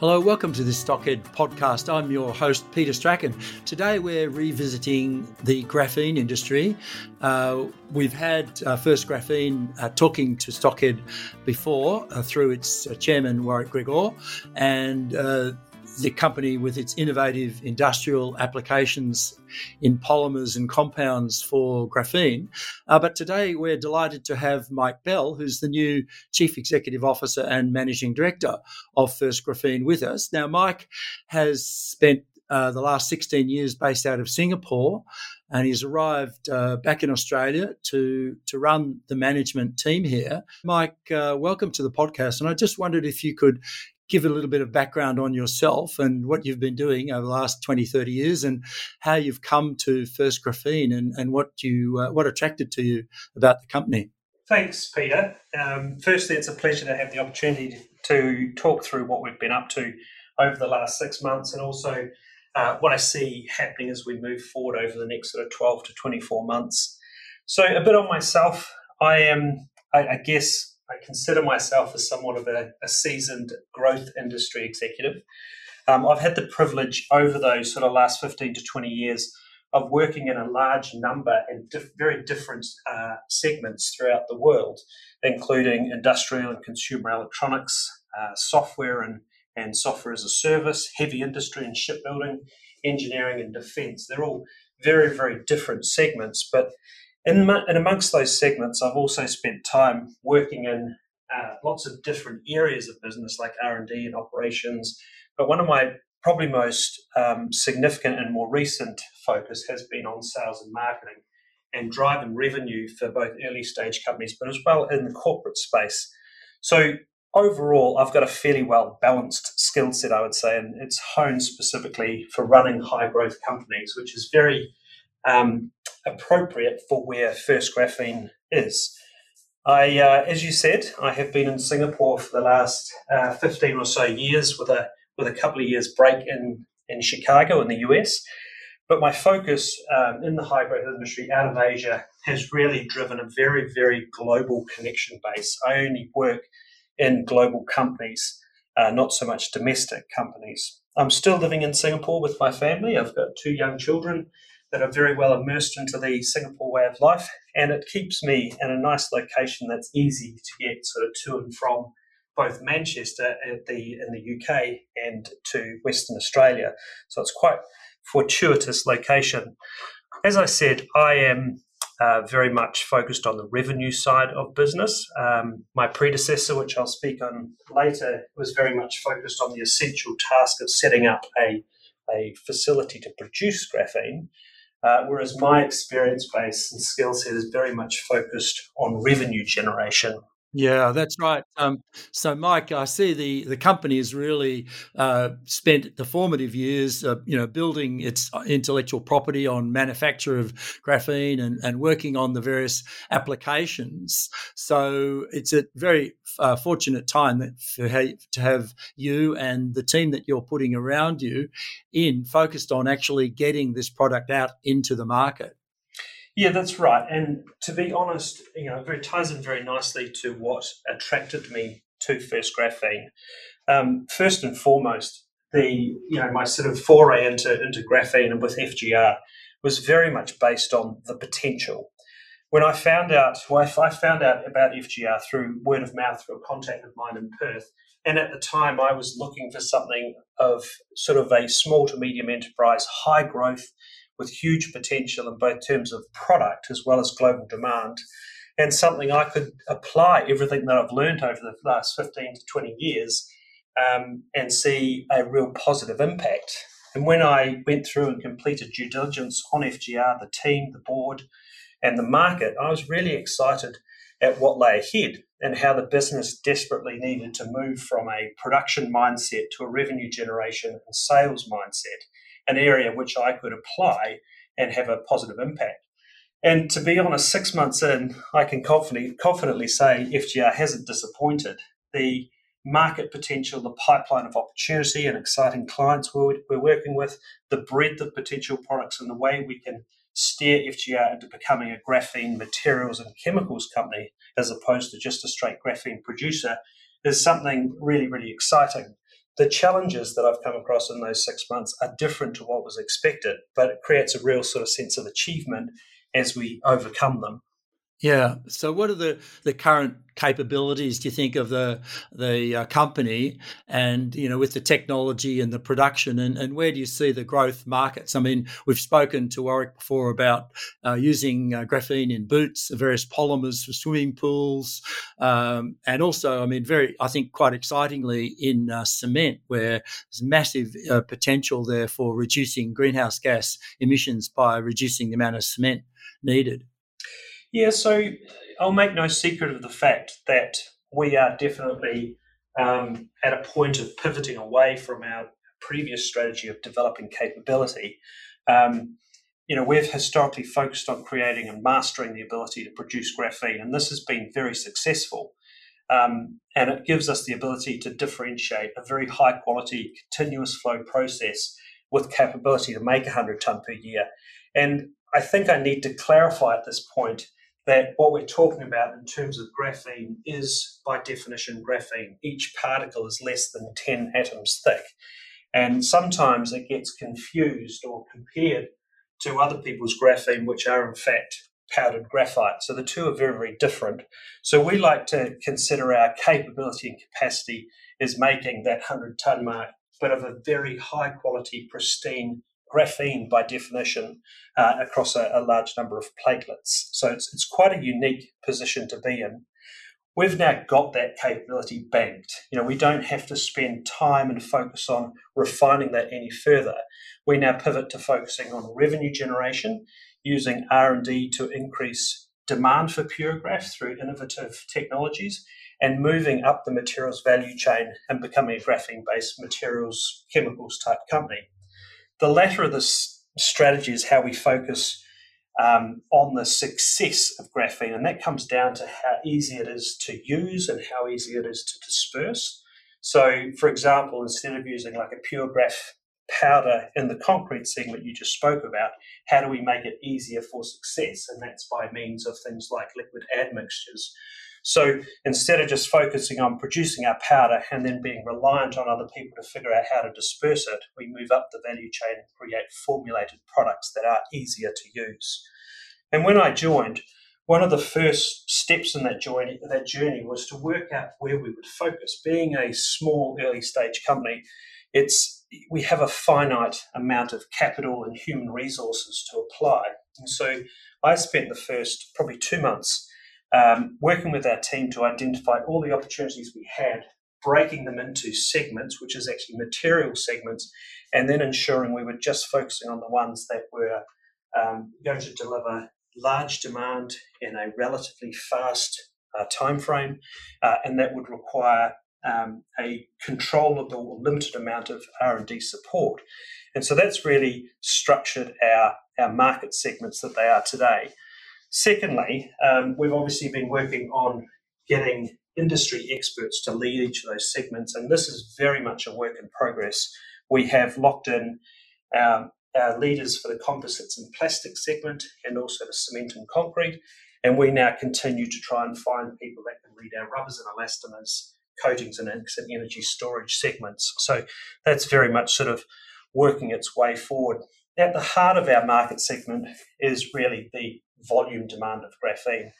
Hello, welcome to the Stockhead podcast. I'm your host, Peter Strachan. Today we're revisiting the graphene industry. Uh, we've had uh, First Graphene uh, talking to Stockhead before uh, through its uh, chairman, Warwick Grigor, and uh, the company with its innovative industrial applications in polymers and compounds for graphene. Uh, but today we're delighted to have Mike Bell, who's the new Chief Executive Officer and Managing Director of First Graphene, with us. Now, Mike has spent uh, the last 16 years based out of Singapore, and he's arrived uh, back in Australia to to run the management team here. Mike, uh, welcome to the podcast, and I just wondered if you could give a little bit of background on yourself and what you've been doing over the last 20, 30 years and how you've come to First Graphene and, and what you uh, what attracted to you about the company. Thanks, Peter. Um, firstly, it's a pleasure to have the opportunity to talk through what we've been up to over the last six months and also uh, what I see happening as we move forward over the next sort of 12 to 24 months. So, a bit on myself. I am, I, I guess, I consider myself as somewhat of a, a seasoned growth industry executive. Um, I've had the privilege over those sort of last 15 to 20 years of working in a large number and diff- very different uh, segments throughout the world, including industrial and consumer electronics, uh, software and, and software as a service, heavy industry and shipbuilding, engineering and defense. They're all very, very different segments, but in, and amongst those segments, I've also spent time working in uh, lots of different areas of business, like R and D and operations. But one of my probably most um, significant and more recent focus has been on sales and marketing and driving revenue for both early stage companies, but as well in the corporate space. So overall, I've got a fairly well balanced skill set, I would say, and it's honed specifically for running high growth companies, which is very um, appropriate for where First Graphene is. I, uh, as you said, I have been in Singapore for the last uh, 15 or so years with a with a couple of years break in, in Chicago in the US. But my focus um, in the high growth industry out of Asia has really driven a very, very global connection base. I only work in global companies, uh, not so much domestic companies. I'm still living in Singapore with my family. I've got two young children that are very well immersed into the Singapore way of life, and it keeps me in a nice location that's easy to get sort of to and from both Manchester at the in the UK and to Western Australia. So it's quite fortuitous location. As I said, I am uh, very much focused on the revenue side of business. Um, my predecessor, which I'll speak on later, was very much focused on the essential task of setting up a, a facility to produce graphene. Uh, whereas my experience base and skill set is very much focused on revenue generation yeah, that's right. Um, so, Mike, I see the the company has really uh, spent the formative years, uh, you know, building its intellectual property on manufacture of graphene and, and working on the various applications. So, it's a very uh, fortunate time that for to have you and the team that you're putting around you in focused on actually getting this product out into the market. Yeah, that's right. And to be honest, you know, it ties in very nicely to what attracted me to First Graphene. Um, first and foremost, the you know my sort of foray into into graphene and with FGR was very much based on the potential. When I found out, well, I found out about FGR through word of mouth through a contact of mine in Perth, and at the time I was looking for something of sort of a small to medium enterprise, high growth with huge potential in both terms of product as well as global demand, and something I could apply everything that I've learned over the last 15 to 20 years um, and see a real positive impact. And when I went through and completed due diligence on FGR, the team, the board, and the market, I was really excited at what lay ahead and how the business desperately needed to move from a production mindset to a revenue generation and sales mindset an area which I could apply and have a positive impact. And to be honest, six months in, I can confidently, confidently say FGR hasn't disappointed. The market potential, the pipeline of opportunity and exciting clients we're, we're working with, the breadth of potential products, and the way we can steer FGR into becoming a graphene materials and chemicals company as opposed to just a straight graphene producer is something really, really exciting. The challenges that I've come across in those six months are different to what was expected, but it creates a real sort of sense of achievement as we overcome them. Yeah. So, what are the, the current capabilities? Do you think of the the uh, company, and you know, with the technology and the production, and, and where do you see the growth markets? I mean, we've spoken to Warwick before about uh, using uh, graphene in boots, various polymers for swimming pools, um, and also, I mean, very, I think, quite excitingly in uh, cement, where there's massive uh, potential there for reducing greenhouse gas emissions by reducing the amount of cement needed. Yeah, so I'll make no secret of the fact that we are definitely um, at a point of pivoting away from our previous strategy of developing capability. Um, you know, we've historically focused on creating and mastering the ability to produce graphene, and this has been very successful. Um, and it gives us the ability to differentiate a very high quality continuous flow process with capability to make 100 tonne per year. And I think I need to clarify at this point that what we're talking about in terms of graphene is, by definition, graphene. Each particle is less than 10 atoms thick. And sometimes it gets confused or compared to other people's graphene, which are in fact powdered graphite. So the two are very, very different. So we like to consider our capability and capacity is making that 100 ton mark, but of a very high quality, pristine graphene by definition uh, across a, a, large number of platelets. So it's, it's quite a unique position to be in. We've now got that capability banked. You know, we don't have to spend time and focus on refining that any further. We now pivot to focusing on revenue generation using R&D to increase demand for PureGraph through innovative technologies and moving up the materials value chain and becoming a graphene based materials chemicals type company. The latter of this strategy is how we focus um, on the success of graphene, and that comes down to how easy it is to use and how easy it is to disperse. So, for example, instead of using like a PureGraph powder in the concrete segment you just spoke about, how do we make it easier for success? And that's by means of things like liquid admixtures. So instead of just focusing on producing our powder and then being reliant on other people to figure out how to disperse it, we move up the value chain and create formulated products that are easier to use. And when I joined, one of the first steps in that journey, that journey was to work out where we would focus. Being a small early stage company, it's we have a finite amount of capital and human resources to apply. And so I spent the first probably two months um, working with our team to identify all the opportunities we had, breaking them into segments, which is actually material segments, and then ensuring we were just focusing on the ones that were um, going to deliver large demand in a relatively fast uh, time frame, uh, and that would require um, a controllable, limited amount of R&D support. And so that's really structured our, our market segments that they are today. Secondly, um, we've obviously been working on getting industry experts to lead each of those segments, and this is very much a work in progress. We have locked in our, our leaders for the composites and plastic segment and also the cement and concrete, and we now continue to try and find people that can lead our rubbers and elastomers, coatings and inks and energy storage segments. So that's very much sort of working its way forward. At the heart of our market segment is really the volume demand of graphene.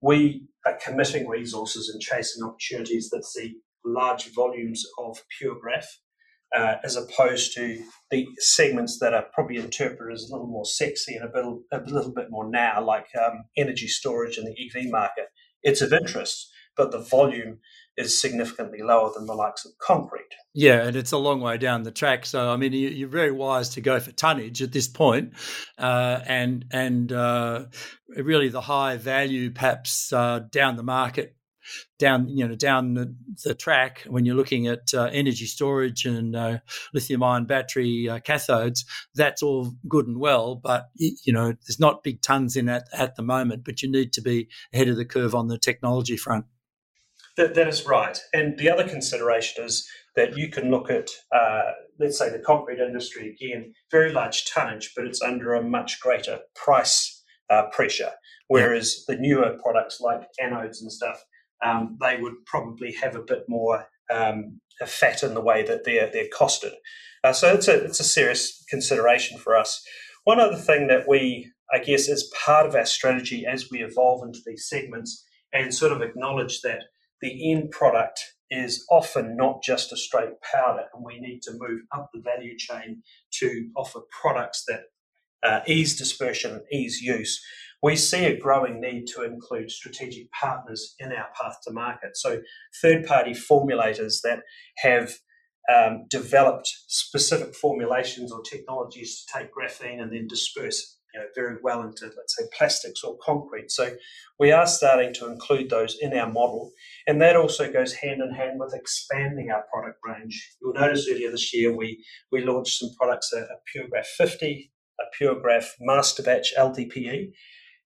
We are committing resources and chasing opportunities that see large volumes of PureGraph, uh, as opposed to the segments that are probably interpreted as a little more sexy and a, bit, a little bit more now, like um, energy storage in the EV market. It's of interest, but the volume is significantly lower than the likes of concrete. Yeah, and it's a long way down the track. So I mean, you, are very wise to go for tonnage at this point, uh, and and uh, really the high value, perhaps uh, down the market down you know down the, the track when you're looking at uh, energy storage and uh, lithium ion battery uh, cathodes that's all good and well but you know there's not big tons in that at the moment but you need to be ahead of the curve on the technology front that, that is right and the other consideration is that you can look at uh, let's say the concrete industry again very large tonnage but it's under a much greater price uh, pressure whereas yeah. the newer products like anodes and stuff um, they would probably have a bit more um, fat in the way that they're they're costed. Uh, so it's a it's a serious consideration for us. One other thing that we, I guess, is part of our strategy as we evolve into these segments and sort of acknowledge that the end product is often not just a straight powder, and we need to move up the value chain to offer products that uh, ease dispersion and ease use we see a growing need to include strategic partners in our path to market. So, third party formulators that have um, developed specific formulations or technologies to take graphene and then disperse you know, very well into, let's say, plastics or concrete. So, we are starting to include those in our model. And that also goes hand in hand with expanding our product range. You'll notice earlier this year we, we launched some products, a, PureGraph 50, a PureGraph Master Batch LDPE,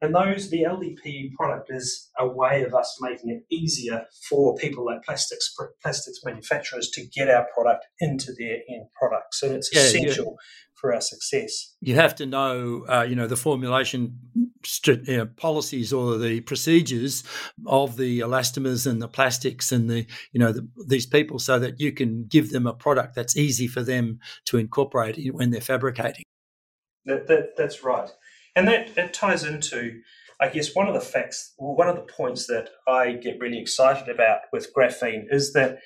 and those, the LDPE product is a way of us making it easier for people like plastics plastics manufacturers to get our product into their end products, and it's yeah, essential for our success. You have to know, uh, you know, the formulation st- you know, policies or the procedures of the elastomers and the plastics and the, you know, the, these people, so that you can give them a product that's easy for them to incorporate when they're fabricating. That, that, that's right. And that, that ties into, I guess, one of the facts, well, one of the points that I get really excited about with graphene is that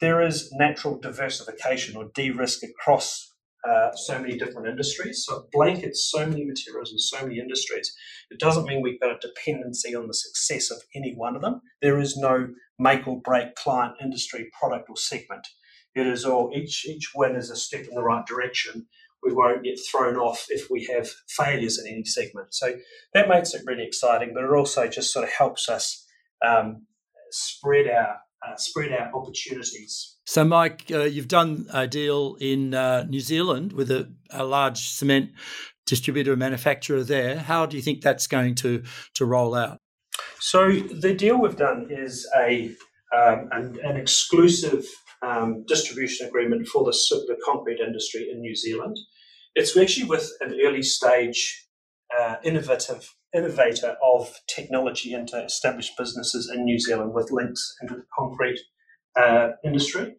there is natural diversification or de risk across uh, so many different industries. So it blankets so many materials and so many industries. It doesn't mean we've got a dependency on the success of any one of them. There is no make or break client, industry, product, or segment. It is all each each win is a step in the right direction we won't get thrown off if we have failures in any segment. So that makes it really exciting, but it also just sort of helps us um, spread our uh, spread our opportunities. So, Mike, uh, you've done a deal in uh, New Zealand with a, a, large cement distributor and manufacturer there. How do you think that's going to to roll out? So, the deal we've done is a um, an, an exclusive um, distribution agreement for the, the concrete industry in New Zealand. It's actually with an early stage uh, innovative innovator of technology into established businesses in New Zealand with links into the concrete uh, industry.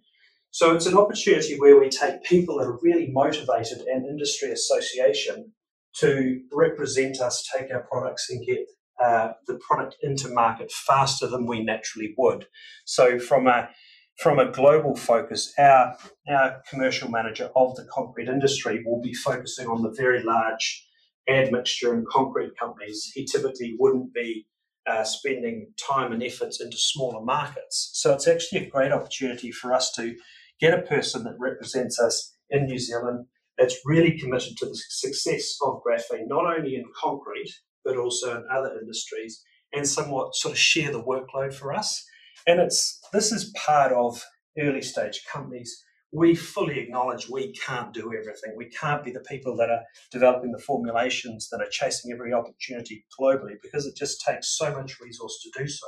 So it's an opportunity where we take people that are really motivated and industry association to represent us, take our products and get uh, the product into market faster than we naturally would. So from a from a global focus, our, our commercial manager of the concrete industry will be focusing on the very large admixture and concrete companies. He typically wouldn't be uh, spending time and efforts into smaller markets. So it's actually a great opportunity for us to get a person that represents us in New Zealand that's really committed to the success of graphene, not only in concrete, but also in other industries, and somewhat sort of share the workload for us. And it's this is part of early stage companies. We fully acknowledge we can't do everything. We can't be the people that are developing the formulations that are chasing every opportunity globally because it just takes so much resource to do so.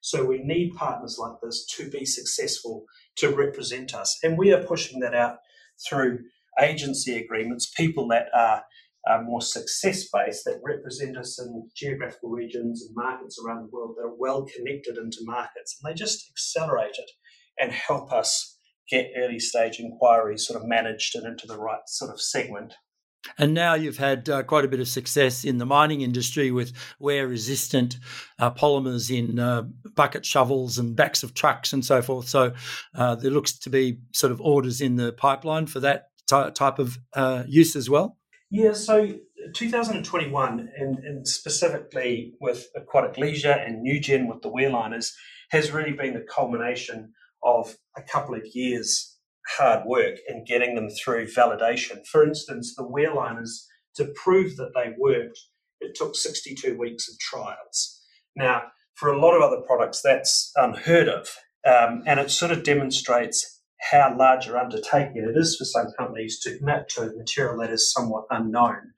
So we need partners like this to be successful, to represent us. And we are pushing that out through agency agreements, people that are uh, more success based that represent us in geographical regions and markets around the world that are well connected into markets. And they just accelerate it and help us get early stage inquiries sort of managed and into the right sort of segment. And now you've had uh, quite a bit of success in the mining industry with wear resistant uh, polymers in uh, bucket shovels and backs of trucks and so forth. So uh, there looks to be sort of orders in the pipeline for that ty- type of uh, use as well. Yeah, so 2021, and, and specifically with Aquatic Leisure and NewGen with the wear liners, has really been the culmination of a couple of years hard work in getting them through validation. For instance, the wear liners, to prove that they worked, it took 62 weeks of trials. Now, for a lot of other products, that's unheard of. Um, and it sort of demonstrates how large an undertaking it is for some companies to commit to material that is somewhat unknown.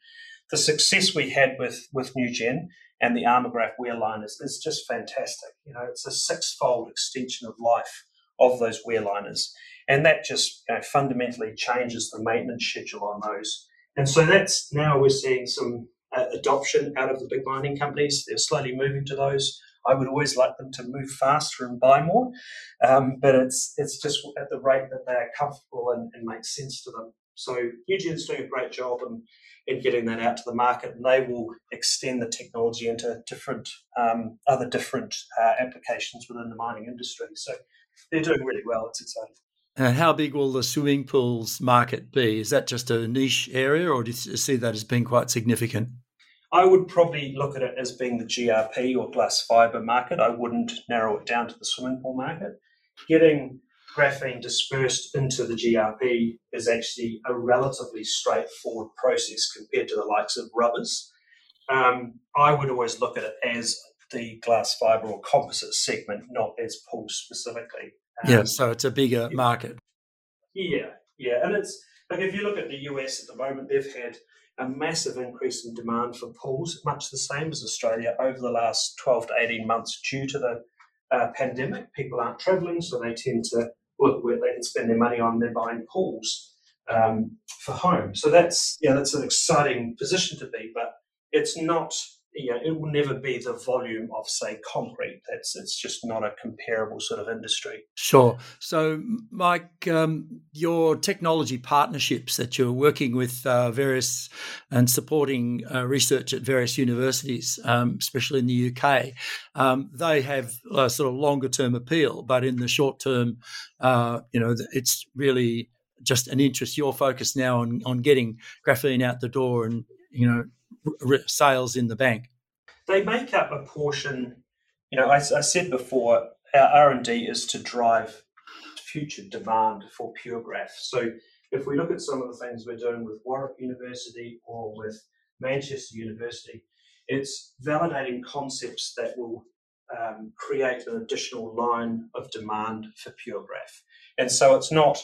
The success we had with, with NewGen and the Armograph wear liners is just fantastic. You know, it's a six-fold extension of life of those wear liners. And that just you know, fundamentally changes the maintenance schedule on those. And so that's now we're seeing some uh, adoption out of the big mining companies. They're slowly moving to those. I would always like them to move faster and buy more, um, but it's it's just at the rate that they are comfortable and, and makes sense to them. So NewGen's doing a great job in, in getting that out to the market, and they will extend the technology into different um, other different uh, applications within the mining industry. So they're doing really well. It's exciting. And how big will the swimming pools market be? Is that just a niche area, or do you see that as being quite significant? I would probably look at it as being the GRP or glass fiber market. I wouldn't narrow it down to the swimming pool market. Getting graphene dispersed into the GRP is actually a relatively straightforward process compared to the likes of rubbers. Um, I would always look at it as the glass fiber or composite segment, not as pools specifically. Um, yeah, so it's a bigger market. Yeah, yeah, and it's like if you look at the US at the moment, they've had a massive increase in demand for pools, much the same as Australia over the last 12 to 18 months due to the uh, pandemic. People aren't travelling, so they tend to look where they can spend their money on. They're buying pools um, for home. So that's yeah, that's an exciting position to be, but it's not you know, it will never be the volume of, say, concrete. That's it's just not a comparable sort of industry. Sure. So, Mike, um, your technology partnerships that you're working with uh, various and supporting uh, research at various universities, um, especially in the UK, um, they have a sort of longer term appeal, but in the short term, uh, you know, it's really just an interest. You're focused now on on getting graphene out the door and you know sales in the bank? They make up a portion. You know, I, I said before, our R and D is to drive future demand for PureGraph. So if we look at some of the things we're doing with Warwick University or with Manchester University, it's validating concepts that will um, create an additional line of demand for PureGraph. And so it's not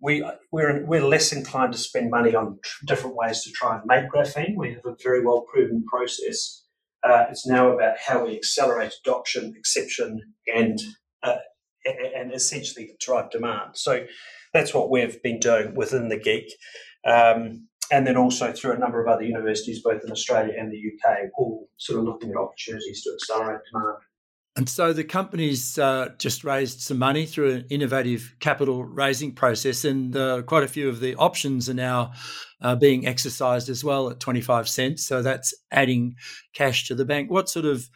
we we're we're less inclined to spend money on tr- different ways to try and make graphene. We have a very well proven process. Uh, it's now about how we accelerate adoption, exception, and uh, and essentially drive demand. So that's what we've been doing within the GEIC, um, and then also through a number of other universities, both in Australia and the UK, all sort of looking at opportunities to accelerate demand. And so the company's uh, just raised some money through an innovative capital raising process, and uh, quite a few of the options are now uh, being exercised as well at 25 cents. So that's adding cash to the bank. What sort of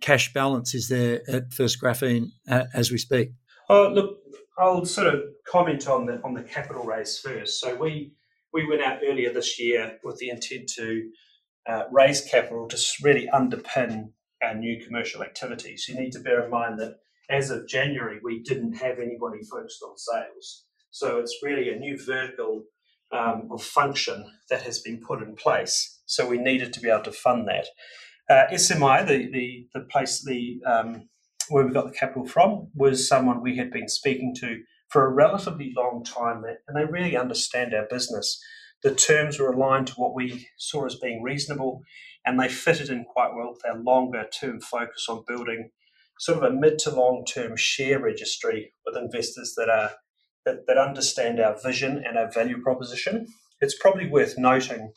cash balance is there at First Graphene uh, as we speak? Oh, look, I'll sort of comment on the on the capital raise first. So we we went out earlier this year with the intent to uh, raise capital to really underpin and new commercial activities. You need to bear in mind that as of January, we didn't have anybody focused on sales. So it's really a new vertical um, of function that has been put in place. So we needed to be able to fund that. Uh, SMI, the, the, the place the um, where we got the capital from, was someone we had been speaking to for a relatively long time, and they really understand our business. The terms were aligned to what we saw as being reasonable, and they fitted in quite well with our longer term focus on building sort of a mid to long term share registry with investors that are that, that understand our vision and our value proposition. It's probably worth noting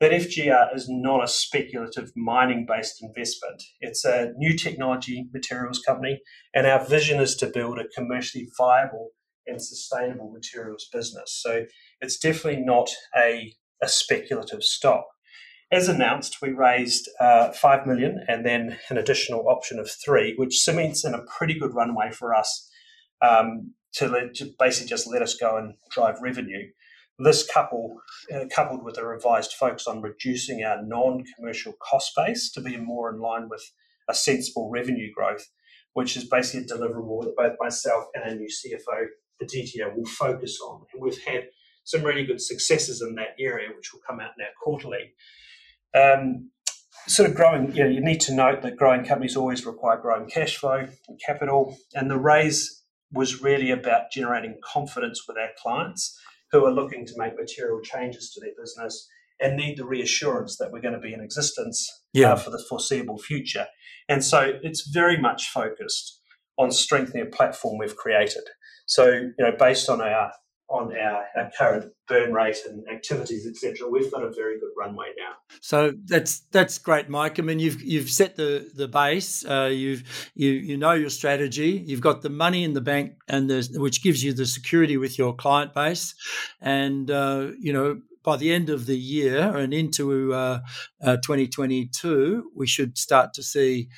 that FGR is not a speculative mining based investment. It's a new technology materials company, and our vision is to build a commercially viable and sustainable materials business. So it's definitely not a, a speculative stock. As announced, we raised uh, five million and then an additional option of three, which cements in a pretty good runway for us um, to, let, to, basically just let us go and drive revenue. This couple, uh, coupled with a revised focus on reducing our non-commercial cost base to be more in line with a sensible revenue growth, which is basically a deliverable that both myself and our new CFO, Aditya, will focus on. And we've had some really good successes in that area, which will come out our quarterly. Um, sort of growing, you know, you need to note that growing companies always require growing cash flow and capital. And the raise was really about generating confidence with our clients who are looking to make material changes to their business and need the reassurance that we're going to be in existence uh, yeah. uh, for the foreseeable future. And so it's very much focused on strengthening a platform we've created. So, you know, based on our on our, our current burn rate and activities, etc., we've got a very good runway now. So that's that's great, Mike. I mean, you've you've set the the base. Uh, you've you you know your strategy. You've got the money in the bank, and which gives you the security with your client base, and uh, you know by the end of the year and into uh, uh, 2022, we should start to see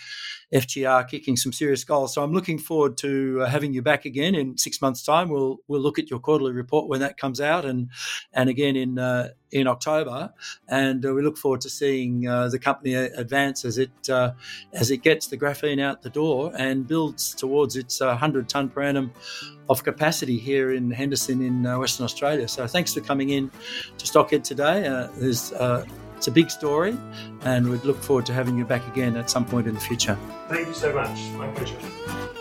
FGR kicking some serious goals. So I'm looking forward to uh, having you back again in six months' time. We'll we'll look at your quarterly report when that comes out, and and again in uh, in October, and uh, we look forward to seeing uh, the company advance as it as it gets the graphene out the door and builds towards its 100 ton per annum of capacity here in Henderson in uh, Western Australia. So thanks for coming in to Stockhead today. Uh, there's, uh, it's a big story, and we'd look forward to having you back again at some point in the future. Thank you so much. My pleasure.